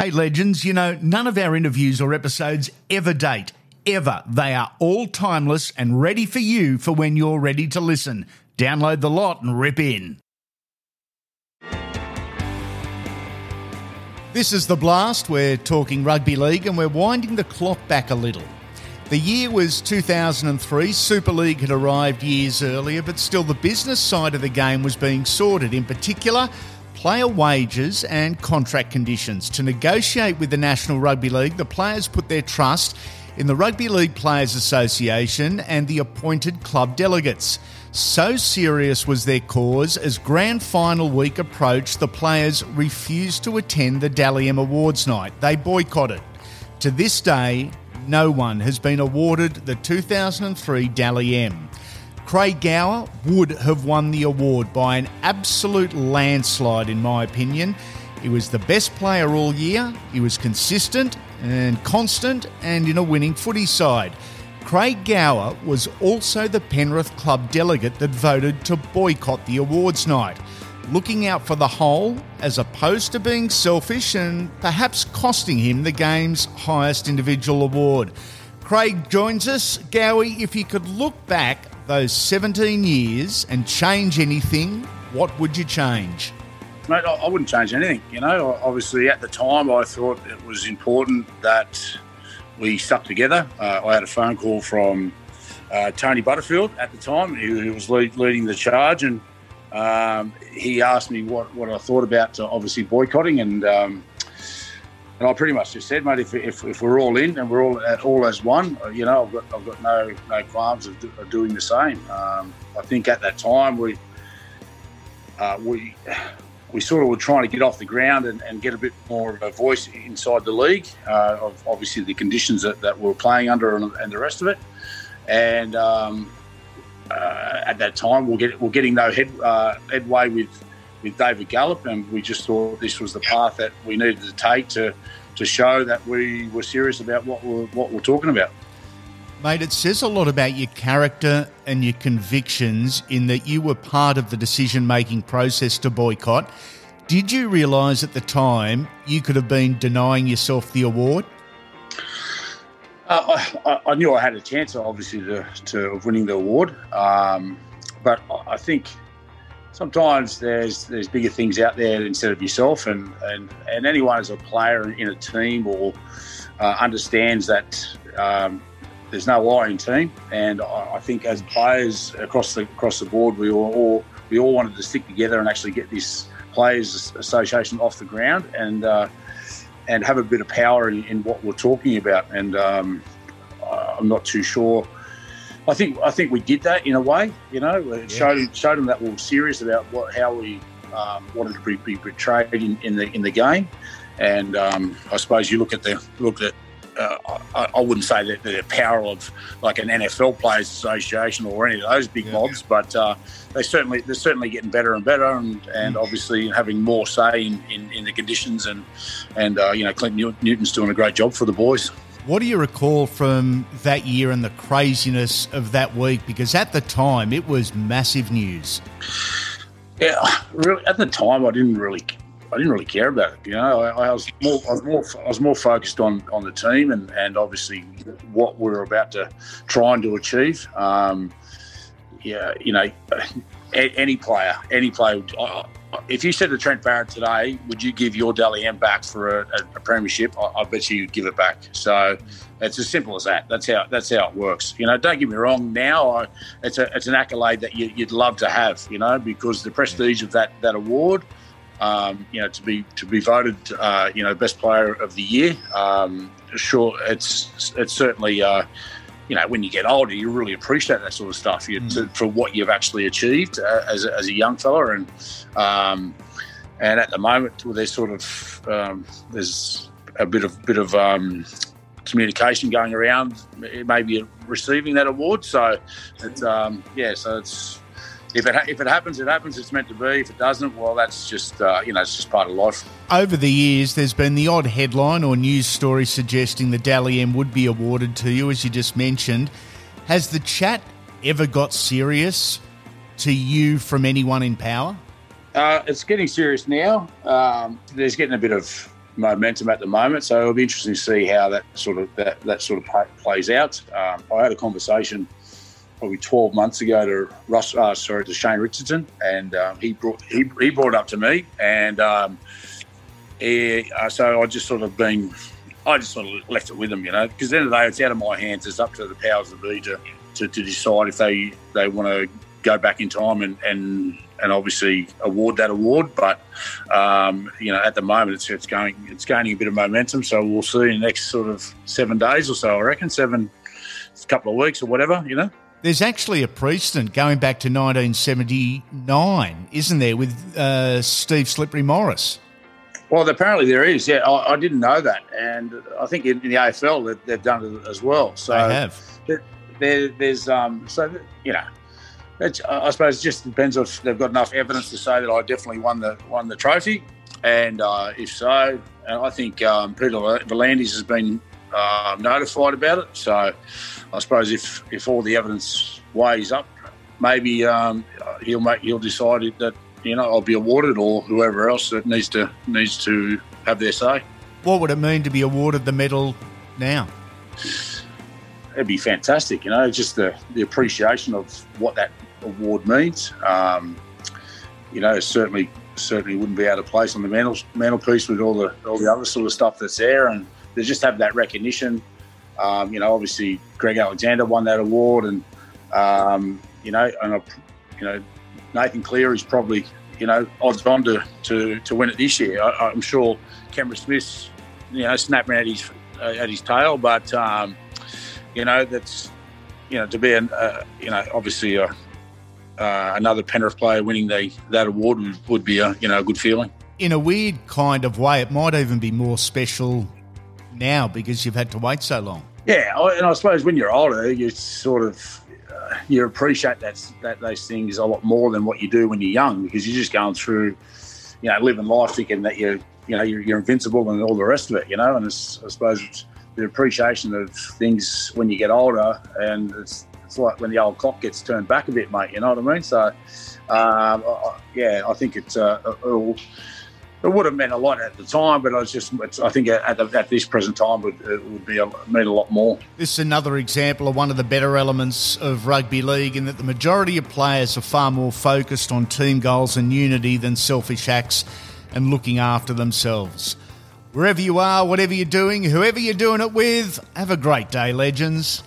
Hey, legends, you know, none of our interviews or episodes ever date. Ever. They are all timeless and ready for you for when you're ready to listen. Download the lot and rip in. This is The Blast. We're talking rugby league and we're winding the clock back a little. The year was 2003. Super League had arrived years earlier, but still the business side of the game was being sorted. In particular, player wages and contract conditions. To negotiate with the National Rugby League, the players put their trust in the Rugby League Players Association and the appointed club delegates. So serious was their cause, as grand final week approached, the players refused to attend the Dally Awards night. They boycotted. To this day, no one has been awarded the 2003 Dally M. Craig Gower would have won the award by an absolute landslide, in my opinion. He was the best player all year, he was consistent and constant, and in a winning footy side. Craig Gower was also the Penrith Club delegate that voted to boycott the awards night, looking out for the whole as opposed to being selfish and perhaps costing him the game's highest individual award. Craig joins us. Gowie, if you could look back those 17 years and change anything, what would you change? Mate, I wouldn't change anything. You know, obviously at the time I thought it was important that we stuck together. Uh, I had a phone call from uh, Tony Butterfield at the time, who, was lead, leading the charge, and um, he asked me what, what I thought about uh, obviously boycotting, and um, and I pretty much just said, mate, if, if, if, we're all in and we're all all as one, you know, I've got I've got no no qualms of, do, of doing the same. Um, I think at that time we uh, we we sort of were trying to get off the ground and, and get a bit more of a voice inside the league uh, of obviously the conditions that, that we're playing under and, and the rest of it. And um, uh, at that time, we're, get, we're getting no head, uh, headway with with David Gallop, and we just thought this was the path that we needed to take to to show that we were serious about what we're what we're talking about. Mate, it says a lot about your character and your convictions in that you were part of the decision making process to boycott. Did you realise at the time you could have been denying yourself the award? Uh, I, I, knew I had a chance, obviously, to, to winning the award, um, but I think sometimes there's there's bigger things out there instead of yourself, and and, and anyone as a player in a team or uh, understands that um, there's no in team, and I, I, think as players across the across the board, we all, all, we all wanted to stick together and actually get this players association off the ground and uh, and have a bit of power in, in what we're talking about, and um, I'm not too sure I think I think we did that in a way. You know, it yeah. showed showed them that we were serious about what how we um, wanted to be, be portrayed in, in, the in the game. And um, I suppose you look at the look at. Uh, I, I, wouldn't say that the power of like an NFL Players Association or any of those big yeah, mobs, but uh, they certainly they're certainly getting better and better, and, and mm. obviously having more say in, in, in the conditions, and and uh, you know Clint Newton's doing a great job for the boys. What do you recall from that year and the craziness of that week? Because at the time, it was massive news. Yeah, really. At the time, I didn't really, I didn't really care about it. You know, I, I was more, I was more, I was more focused on on the team and and obviously what we are about to try and to achieve. Um, yeah, you know, any player, any player. If you said to Trent Barrett today, would you give your Dally M back for a, a premiership? I, I, bet you you'd give it back. So it's as simple as that. That's how that's how it works. You know, don't get me wrong. Now, I, it's a it's an accolade that you, would love to have. You know, because the prestige of that that award. Um, you know, to be to be voted, uh, you know, best player of the year. Um, sure, it's it's certainly. Uh, you know, when you get older, you really appreciate that sort of stuff you, mm. to, for what you've actually achieved uh, as, a, as a young fella. And um, and at the moment, well, there's sort of um, there's a bit of bit of um, communication going around, maybe receiving that award. So it's um, yeah, so it's if it if it happens, it happens. It's meant to be. If it doesn't, well, that's just uh, you know, it's just part of life. Over the years, there's been the odd headline or news story suggesting the Dally M would be awarded to you, as you just mentioned. Has the chat ever got serious to you from anyone in power? Uh, it's getting serious now. Um, there's getting a bit of momentum at the moment. So it'll be interesting to see how that sort of that, that sort of plays out. Um, I had a conversation probably 12 months ago to Russ, uh, sorry, to Shane Richardson, and um, he brought he, he brought it up to me, and um, he, uh, so I just sort of been, I just sort of left it with him, you know, because at the end of the day, it's out of my hands. It's up to the powers that be to, to, to decide if they they want to go back in time and and and obviously award that award. But um, you know, at the moment, it's it's going it's gaining a bit of momentum. So we'll see in the next sort of seven days or so. I reckon seven, couple of weeks or whatever. You know. There's actually a precedent going back to 1979, isn't there, with uh, Steve Slippery Morris? Well, apparently there is. Yeah, I, I, didn't know that, and I think in, in the AFL they've, they've, done it as well. So they have. There, there's um, so you know, I suppose it just depends if they've got enough evidence to say that I definitely won the won the trophy, and uh, if so, I think um, Peter V'landys has been uh, notified about it. So I suppose if if all the evidence weighs up, maybe um, he'll make he'll decide that you know I'll be awarded or whoever else that needs to needs to have their say. What would it mean to be awarded the medal now? It'd be fantastic, you know, just the, the appreciation of what that award means. Um, you know, certainly certainly wouldn't be out of place on the mantle mantelpiece with all the all the other sort of stuff that's there, and they just have that recognition. Um, you know, obviously Greg Alexander won that award, and um, you know, and I, you know, Nathan Cleary is probably you know odds on to, to, to win it this year. I, am sure Cameron Smith's you know snapping at his uh, at his tail, but um, you know that's you know to be an uh, you know obviously a, uh, another Penrith player winning the that award would, would be a you know a good feeling. In a weird kind of way, it might even be more special now because you've had to wait so long. Yeah, and I suppose when you're older, you sort of uh, you appreciate that that those things a lot more than what you do when you're young because you're just going through, you know, living life thinking that you're you know you're, you're invincible and all the rest of it, you know. And it's, I suppose the appreciation of things when you get older, and it's it's like when the old clock gets turned back a bit, mate. You know what I mean? So, um, yeah, I think it's uh, it'll, it would have meant a lot at the time, but I was just I think at, at this present time would it would be a, mean a lot more. This is another example of one of the better elements of rugby league, in that the majority of players are far more focused on team goals and unity than selfish acts and looking after themselves. Wherever you are, whatever you're doing, whoever you're doing it with, have a great day, legends.